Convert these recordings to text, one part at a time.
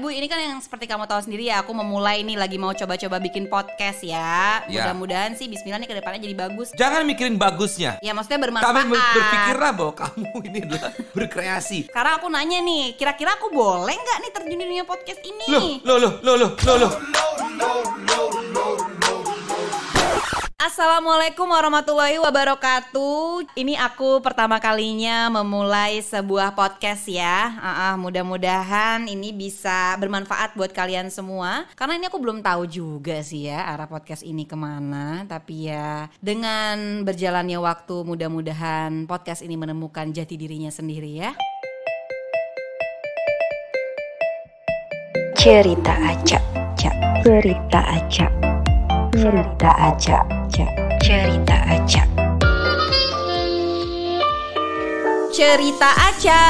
Bu, ini kan yang seperti kamu tahu sendiri ya, aku memulai nih lagi mau coba-coba bikin podcast ya. Ya. Mudah-mudahan sih Bismillah nih ke depannya jadi bagus. Jangan mikirin bagusnya. Ya maksudnya bermanfaat. Kami ber- berpikirlah bahwa kamu ini adalah berkreasi. Sekarang aku nanya nih, kira-kira aku boleh nggak nih terjun di dunia podcast ini? Loh, loh, loh, loh, loh, loh, loh. Assalamualaikum warahmatullahi wabarakatuh. Ini aku pertama kalinya memulai sebuah podcast ya. Ah, mudah-mudahan ini bisa bermanfaat buat kalian semua. Karena ini aku belum tahu juga sih ya arah podcast ini ke mana. Tapi ya dengan berjalannya waktu mudah-mudahan podcast ini menemukan jati dirinya sendiri ya. Cerita acak, cak. Cerita acak. Cerita cak. Cerita acak. cerita aja.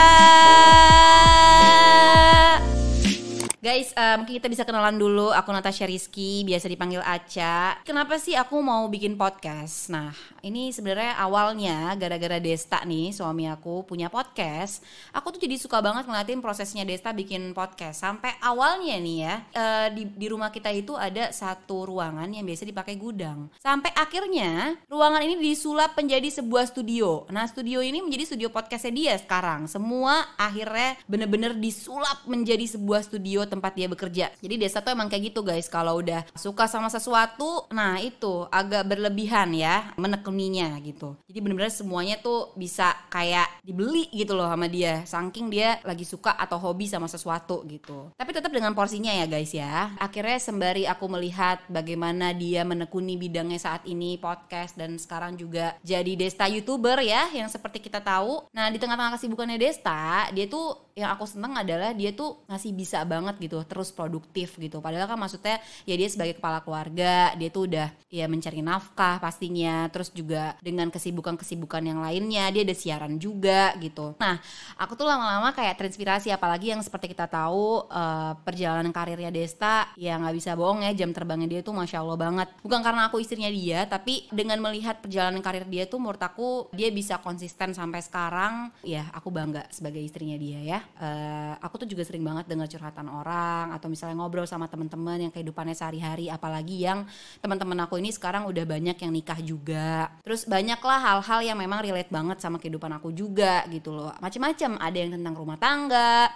Eh, mungkin kita bisa kenalan dulu. Aku Natasha Rizky, biasa dipanggil Aca. Kenapa sih aku mau bikin podcast? Nah, ini sebenarnya awalnya gara-gara Desta nih, suami aku punya podcast. Aku tuh jadi suka banget ngeliatin prosesnya Desta bikin podcast. Sampai awalnya nih ya, eh, di, di rumah kita itu ada satu ruangan yang biasa dipakai gudang. Sampai akhirnya ruangan ini disulap menjadi sebuah studio. Nah, studio ini menjadi studio podcastnya dia sekarang. Semua akhirnya bener-bener disulap menjadi sebuah studio tempat dia bekerja. Jadi Desa tuh emang kayak gitu guys. Kalau udah suka sama sesuatu, nah itu agak berlebihan ya menekuninya gitu. Jadi bener-bener semuanya tuh bisa kayak dibeli gitu loh sama dia. Saking dia lagi suka atau hobi sama sesuatu gitu. Tapi tetap dengan porsinya ya guys ya. Akhirnya sembari aku melihat bagaimana dia menekuni bidangnya saat ini podcast dan sekarang juga jadi Desta YouTuber ya yang seperti kita tahu. Nah, di tengah-tengah kesibukannya Desta, dia tuh yang aku seneng adalah dia tuh ngasih bisa banget gitu, terus produktif gitu. Padahal kan maksudnya ya dia sebagai kepala keluarga, dia tuh udah ya mencari nafkah pastinya, terus juga dengan kesibukan-kesibukan yang lainnya, dia ada siaran juga gitu. Nah, aku tuh lama-lama kayak terinspirasi apalagi yang seperti kita tahu eh, perjalanan karirnya Desta ya nggak bisa bohong ya jam terbangnya dia tuh masya Allah banget. Bukan karena aku istrinya dia, tapi dengan melihat perjalanan karir dia tuh menurut aku dia bisa konsisten sampai sekarang. Ya aku bangga sebagai istrinya dia ya. Eh, aku tuh juga sering banget dengar curhatan orang atau misalnya ngobrol sama teman-teman yang kehidupannya sehari-hari, apalagi yang teman-teman aku ini sekarang udah banyak yang nikah juga. Terus banyaklah hal-hal yang memang relate banget sama kehidupan aku juga gitu loh. Macem-macem ada yang tentang rumah tangga,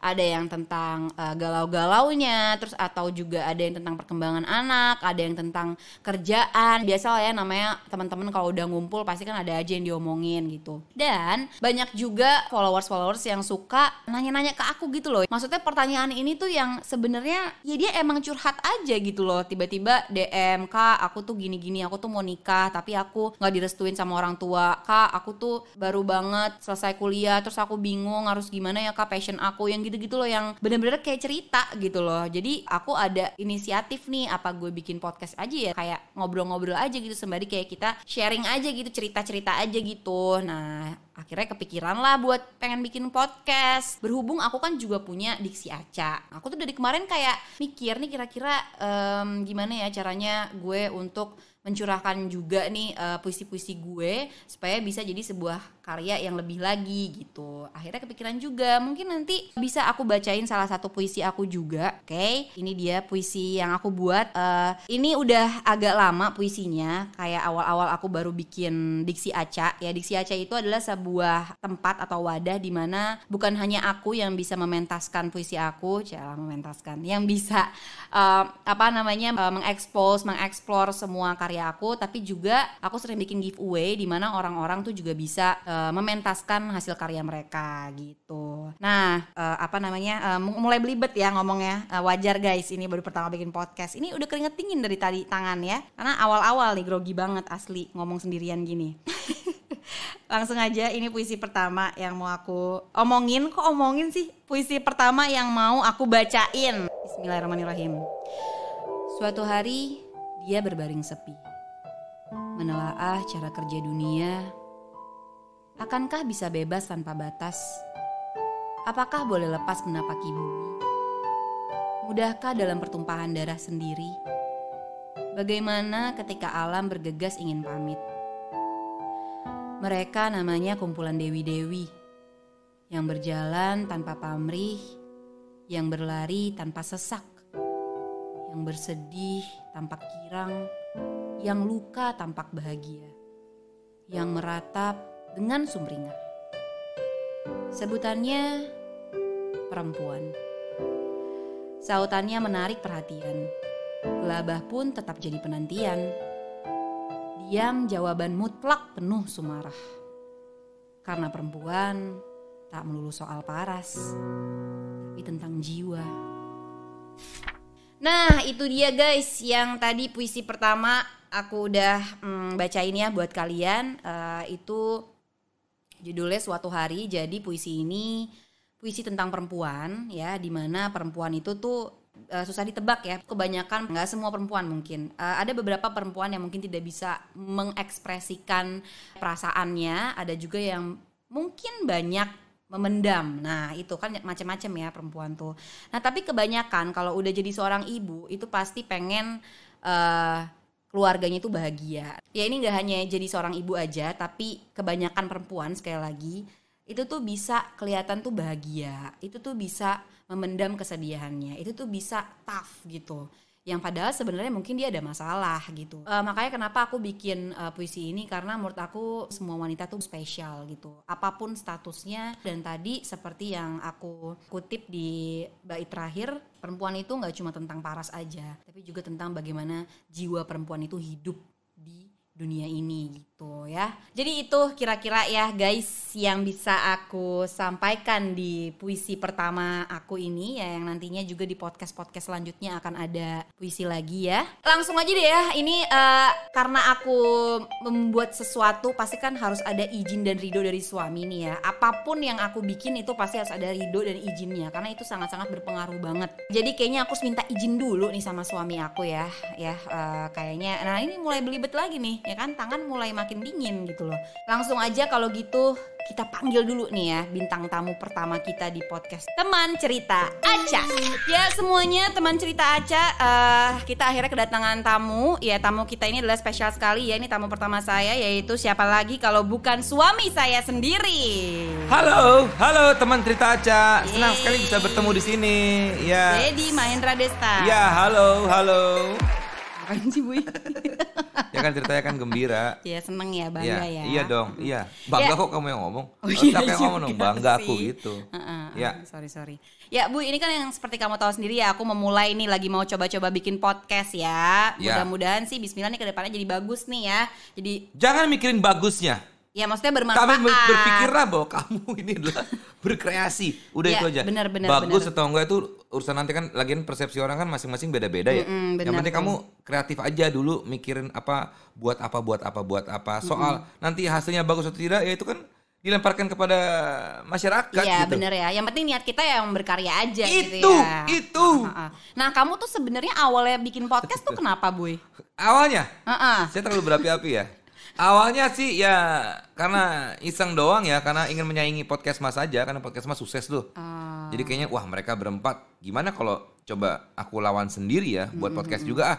ada yang tentang uh, galau-galaunya, terus atau juga ada yang tentang perkembangan anak, ada yang tentang kerjaan. Biasa lah ya namanya teman-teman kalau udah ngumpul pasti kan ada aja yang diomongin gitu. Dan banyak juga followers-followers yang suka nanya-nanya ke aku gitu loh. Maksudnya pertanyaan ini tuh yang sebenarnya ya dia emang curhat aja gitu loh. Tiba-tiba DM, "Kak, aku tuh gini-gini, aku tuh mau nikah, tapi aku nggak direstuin sama orang tua. Kak, aku tuh baru banget selesai kuliah, terus aku bingung harus gimana ya Kak passion aku yang gitu-gitu loh yang bener-bener kayak cerita gitu loh. Jadi aku ada inisiatif nih apa gue bikin podcast aja ya kayak ngobrol-ngobrol aja gitu sembari kayak kita sharing aja gitu cerita-cerita aja gitu. Nah akhirnya kepikiran lah buat pengen bikin podcast. Berhubung aku kan juga punya diksi aca. Aku tuh dari kemarin kayak mikir nih kira-kira em, gimana ya caranya gue untuk mencurahkan juga nih eh, puisi-puisi gue supaya bisa jadi sebuah karya yang lebih lagi gitu. Akhirnya kepikiran juga mungkin nanti bisa aku bacain salah satu puisi aku juga. Oke, ini dia puisi yang aku buat. Eh, ini udah agak lama puisinya, kayak awal-awal aku baru bikin diksi aca. Ya diksi aca itu adalah sebuah tempat atau wadah di mana bukan hanya aku yang bisa mementaskan puisi aku, cara mementaskan, yang bisa eh, apa namanya eh, mengekspos, mengeksplor semua karya aku, tapi juga aku sering bikin giveaway di mana orang-orang tuh juga bisa eh, mementaskan hasil karya mereka gitu. Nah, eh, apa namanya? mu- mulai belibet ya ngomongnya. Eh, wajar guys, ini baru pertama bikin podcast. Ini udah keringet dingin dari tadi tangan ya. Karena awal-awal nih grogi banget asli ngomong sendirian gini. Langsung aja ini puisi pertama yang mau aku omongin. Kok omongin sih? Puisi pertama yang mau aku bacain. Bismillahirrahmanirrahim. Suatu hari dia berbaring sepi. Menelaah cara kerja dunia. Akankah bisa bebas tanpa batas? Apakah boleh lepas menapaki bumi? Mudahkah dalam pertumpahan darah sendiri? Bagaimana ketika alam bergegas ingin pamit? Mereka namanya kumpulan dewi-dewi yang berjalan tanpa pamrih, yang berlari tanpa sesak, yang bersedih tampak girang, yang luka tampak bahagia, yang meratap dengan sumringah. Sebutannya perempuan. Sautannya menarik perhatian. Gelabah pun tetap jadi penantian. Diam jawaban mutlak penuh sumarah. Karena perempuan tak melulu soal paras, tapi tentang jiwa. Nah, itu dia guys yang tadi puisi pertama aku udah mm, bacain ya buat kalian. Eh, itu judulnya suatu hari. Jadi puisi ini puisi tentang perempuan ya, di mana perempuan itu tuh eh, susah ditebak ya. Kebanyakan nggak semua perempuan mungkin. Eh, ada beberapa perempuan yang mungkin tidak bisa mengekspresikan perasaannya. Ada juga yang mungkin banyak memendam. Nah, itu kan macam-macam ya perempuan tuh. Nah, tapi kebanyakan kalau udah jadi seorang ibu itu pasti pengen eh keluarganya itu bahagia. Ya ini nggak hanya jadi seorang ibu aja, tapi kebanyakan perempuan sekali lagi itu tuh bisa kelihatan tuh bahagia. Itu tuh bisa memendam kesedihannya. Itu tuh bisa tough gitu. Yang padahal sebenarnya mungkin dia ada masalah gitu. Eh, makanya kenapa aku bikin eh, puisi ini karena menurut aku semua wanita tuh spesial gitu. Apa pun statusnya dan tadi seperti yang aku kutip di bait terakhir, perempuan itu nggak cuma tentang paras aja, tapi juga tentang bagaimana jiwa perempuan itu hidup di dunia ini gitu ya. Jadi itu kira-kira ya guys yang bisa aku sampaikan di puisi pertama aku ini ya yang nantinya juga di podcast-podcast selanjutnya akan ada puisi lagi ya. Langsung aja deh ya. Ini eh, karena aku membuat sesuatu pasti kan harus ada izin dan ridho dari suami nih ya. Apa pun yang aku bikin itu pasti harus ada ridho dan izinnya karena itu sangat-sangat berpengaruh banget. Jadi kayaknya aku harus minta izin dulu nih sama suami aku ya. Ya eh, kayaknya nah ini mulai belibet lagi nih ya kan tangan mulai makin dingin gitu loh. Langsung aja kalau gitu kita panggil dulu nih ya bintang tamu pertama kita di podcast teman cerita Aca. Ya semuanya teman cerita Aca eh, kita akhirnya kedatangan tamu. Ya tamu kita ini adalah spesial sekali ya. Ini tamu pertama saya yaitu siapa lagi kalau bukan suami saya sendiri. Halo, halo teman cerita Aca. Senang Yeay. sekali bisa bertemu di sini. Ya. Dedi Mahendra Desta. Ya, halo, halo. Apaan sih Bu? Ya kan ceritanya kan gembira. ya seneng ya bangga Iya, ya. iya dong, iya. Bangga Ya. kok kamu yang ngomong. Oh, Harus iya siapa yang ngomong dong? Bangga aku sih. gitu. Heeh, Ya. sorry sorry. Ya Bu, ini kan yang seperti kamu tahu sendiri ya, aku memulai ini lagi mau coba-coba bikin podcast ya. Ya. Mudah-mudahan sih Bismillah nih ke depannya jadi bagus nih ya. Jadi Jangan mikirin bagusnya. ya maksudnya bermanfaat. ber- berpikirlah bahwa kamu ini adalah berkreasi. Udah Ya, itu aja. benar, benar, Bagus benar. atau enggak itu urusan nanti kan lagian persepsi orang kan masing-masing beda-beda ya. Mm-mm, Yang penting kamu kreatif aja dulu mikirin apa buat apa buat apa buat apa. Soal nanti hasilnya bagus atau tidak ya itu kan dilemparkan kepada masyarakat Iya gitu. bener ya. Yang penting niat kita yang berkarya aja gitu Itu, ya. itu. Heeh. Nah kamu tuh sebenarnya awalnya bikin podcast tuh kenapa Boy? Awalnya Heeh. saya terlalu berapi-api ya. Awalnya sih ya karena iseng doang ya, karena ingin menyaingi podcast mas aja, karena podcast mas sukses tuh. Ah. Jadi kayaknya wah mereka berempat, gimana kalau coba aku lawan sendiri ya buat podcast juga ah.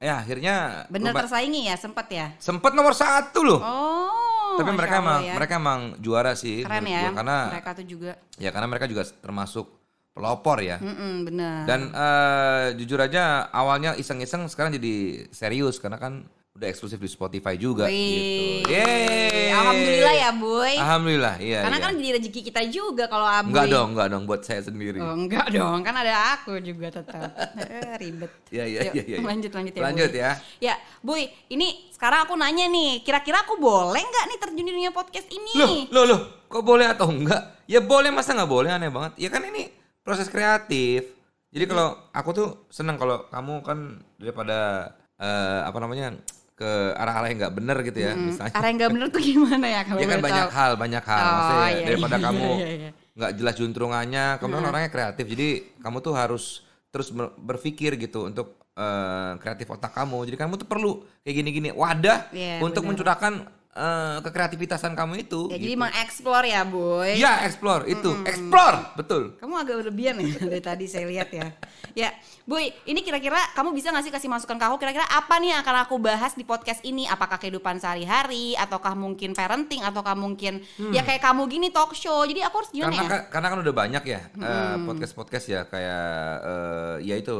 Ya akhirnya Bener lupa- tersaingi ya sempet ya. sempet nomor satu loh. Oh. Tapi mereka Allah emang ya. mereka emang juara sih keren ya. gua, karena mereka tuh juga. ya karena mereka juga termasuk pelopor ya. Mm-mm, bener. Dan eh, jujur aja awalnya iseng-iseng sekarang jadi serius karena kan udah eksklusif di Spotify juga Wih. gitu. Yeay. Alhamdulillah ya Boy. Alhamdulillah, iya. Karena iya. kan jadi rezeki kita juga kalau Aboy. enggak dong, enggak dong buat saya sendiri. Oh, enggak dong, kan ada aku juga tetap. Eh, Ribet. Iya, iya, Yuk, iya, iya. Lanjut, lanjut ya. Lanjut Boy. ya. Ya, Boy, ini sekarang aku nanya nih, kira-kira aku boleh nggak nih terjun di dunia podcast ini? Loh, loh, loh, kok boleh atau enggak? Ya boleh masa nggak boleh aneh banget. Ya kan ini proses kreatif. Jadi kalau aku tuh seneng kalau kamu kan daripada eh, apa namanya ke arah-arah yang nggak bener gitu ya, misalnya. Arah yang nggak bener tuh gimana ya kalau Ya kan banyak tahu? hal, banyak hal. Oh, Maksudnya iya, daripada iya, kamu iya, iya. nggak jelas juntrungannya, kamu kan orangnya kreatif. Jadi kamu tuh harus terus ber- berpikir gitu untuk eh, kreatif otak kamu. Jadi kamu tuh perlu kayak gini-gini wadah Iya, untuk mencurahkan eh, kekreativitasan kamu itu. Ya, gitu. jadi mengeksplor ya, Boy. Iya, explore itu. Explore, betul. Kamu agak berlebihan ya dari tadi saya lihat ya. Ya, Boy, ini kira-kira kamu bisa gak sih kasih masukan ke aku kira-kira apa nih yang akan aku bahas di podcast ini? Apakah kehidupan sehari-hari ataukah mungkin parenting ataukah mungkin ya kayak kamu gini talk show. Jadi aku harus gimana Hmm. Karena ya? ka- karena kan udah banyak ya eh, podcast-podcast ya kayak eh, ya itu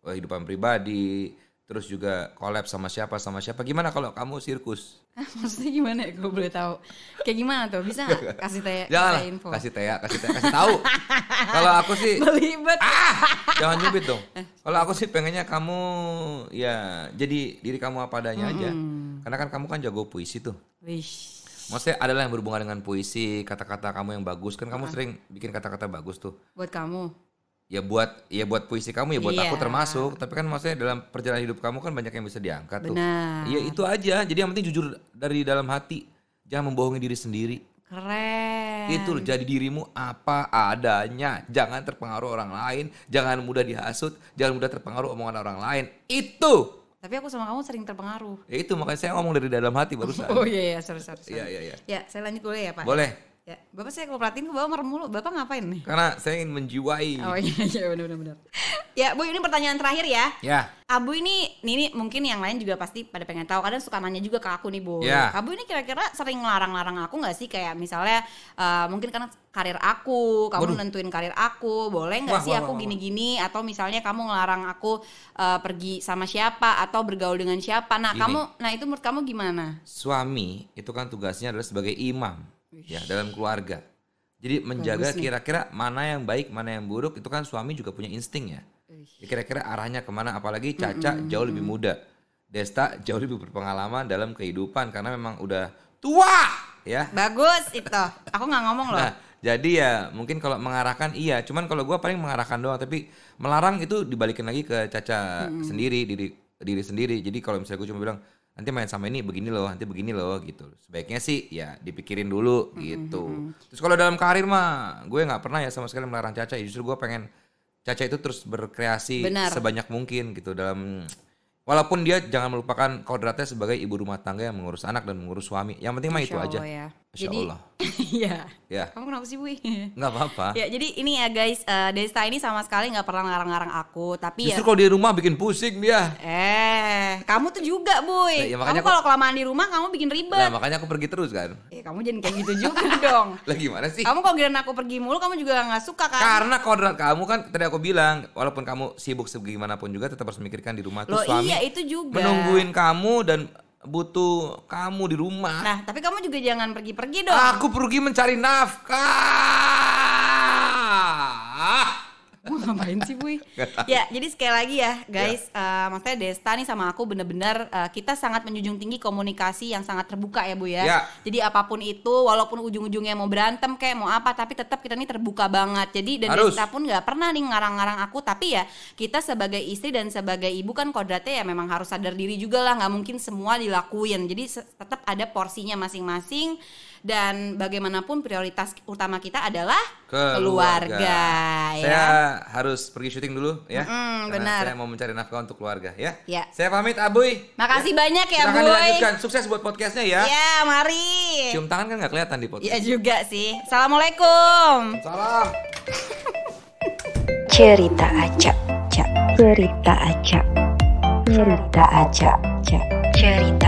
kehidupan pribadi, terus juga collab sama siapa sama siapa. Gimana kalau kamu sirkus? Maksudnya gimana ya gue boleh tahu? Kayak gimana tuh? Bisa gak kasih tanya Jangan lah, info? kasih Tea, kasih Tea, kasih tahu. kalau aku sih Belibet. ah, jangan nyubit dong. Kalau aku sih pengennya kamu ya jadi diri kamu apa adanya aja. Karena kan kamu kan jago puisi tuh. Wish. Maksudnya adalah yang berhubungan dengan puisi, kata-kata kamu yang bagus kan kamu sering bikin kata-kata bagus tuh. Buat kamu. Ya buat ya buat puisi kamu ya buat Iya. aku termasuk, tapi kan maksudnya dalam perjalanan hidup kamu kan banyak yang bisa diangkat tuh. Benar. Iya itu aja. Jadi yang penting jujur dari dalam hati. Jangan membohongi diri sendiri. Keren. Itu loh, jadi dirimu apa adanya. Jangan terpengaruh orang lain, jangan mudah dihasut, jangan mudah terpengaruh omongan orang lain. Itu. Tapi aku sama kamu sering terpengaruh. Ya itu makanya saya ngomong dari dalam hati barusan. Oh iya iya, sorry sorry. sorry. Iya iya iya. Ya, saya lanjut boleh ya, Pak? Boleh. Ya, Bapak saya kalau perhatiin ke bawah merem mulu. Bapak ngapain nih? Karena saya ingin menjiwai. Oh iya iya benar benar. Ya, Bu, ini pertanyaan terakhir ya. Ya. Abu ini, ini, ini mungkin yang lain juga pasti pada pengen tahu. Kadang suka nanya juga ke aku nih, Bu. Ya. Abu ini kira-kira sering ngelarang-larang aku nggak sih? Kayak misalnya eh, mungkin kan karir aku, kamu Waduh. nentuin karir aku, boleh nggak sih wah, aku gini-gini? Atau misalnya kamu ngelarang aku eh, pergi sama siapa atau bergaul dengan siapa? Nah, Gini. kamu, nah itu menurut kamu gimana? Suami itu kan tugasnya adalah sebagai imam ya dalam keluarga. Jadi menjaga kira-kira mana yang baik, mana yang buruk itu kan suami juga punya insting ya. Ya kira-kira arahnya ke mana apalagi Caca jauh lebih muda. Desta jauh lebih berpengalaman dalam kehidupan karena memang udah tua ya. Bagus itu. Aku nggak ngomong loh. Nah, jadi ya mungkin kalau mengarahkan iya, cuman kalau gua paling mengarahkan doang, tapi melarang itu dibalikin lagi ke Caca sendiri, diri diri sendiri. Jadi kalau misalnya gue cuma bilang nanti main sama ini begini loh, nanti begini loh gitu. Sebaiknya sih ya dipikirin dulu gitu. Terus kalau dalam karir mah gue nggak pernah ya sama sekali melarang Caca. Justru gue pengen Caca itu terus berkreasi Benar. sebanyak mungkin gitu dalam Walaupun dia jangan melupakan kodratnya sebagai ibu rumah tangga yang mengurus anak dan mengurus suami. Yang penting mah itu aja. Ya. Masya Jadi, Allah. Iya. Ya, Kamu kenapa sih, Bu? nggak apa-apa. Ya jadi ini ya guys, eh, Desta ini sama sekali nggak pernah ngarang-ngarang aku, tapi Justru ya. kalau di rumah bikin pusing dia. Eh, kamu tuh juga, Boy. Nah, ya, kamu makanya kalau kelamaan di rumah kamu bikin Nah ribet. makanya aku pergi terus kan. Eh, kamu jangan kayak gitu juga dong. Lah gimana sih? Kamu kalau giliran aku pergi mulu, kamu juga nggak suka kan? Karena kodrat kamu kan tadi aku bilang, walaupun kamu sibuk segimanapun juga tetap harus memikirkan di rumah tuh Loh suami iya itu juga. menungguin kamu dan butuh kamu di rumah. Nah, tapi kamu juga jangan pergi-pergi dong. Aku pergi mencari nafkah. Mau ngapain sih, Boy? ya, jadi sekali lagi ya, guys, eh, maksudnya Desta nih sama aku bener-bener eh, kita sangat menjunjung tinggi komunikasi yang sangat terbuka ya, Bu ya. Ya. Jadi apa pun itu, walaupun ujung-ujungnya mau berantem kayak mau apa, tapi tetap kita nih terbuka banget. Jadi dan Harus. Desta pun nggak pernah nih ngarang-ngarang aku, tapi ya kita sebagai istri dan sebagai ibu kan kodratnya ya memang harus sadar diri juga lah, nggak mungkin semua dilakuin. Jadi tetap ada porsinya masing-masing. Dan bagaimanapun prioritas utama kita adalah keluarga, ya. Saya harus pergi syuting dulu ya. Karena benar. Saya mau mencari nafkah untuk keluarga ya. Ya. Saya pamit Abuy. Makasih banyak ya, Silahkan Boy. dilanjutkan. Sukses buat podcastnya ya. Ya, mari. Cium tangan kan nggak kelihatan di podcast. Iya juga sih. Assalamualaikum. Salam. Cerita acak, cak. Cerita acak. Cerita acak, cak. Cerita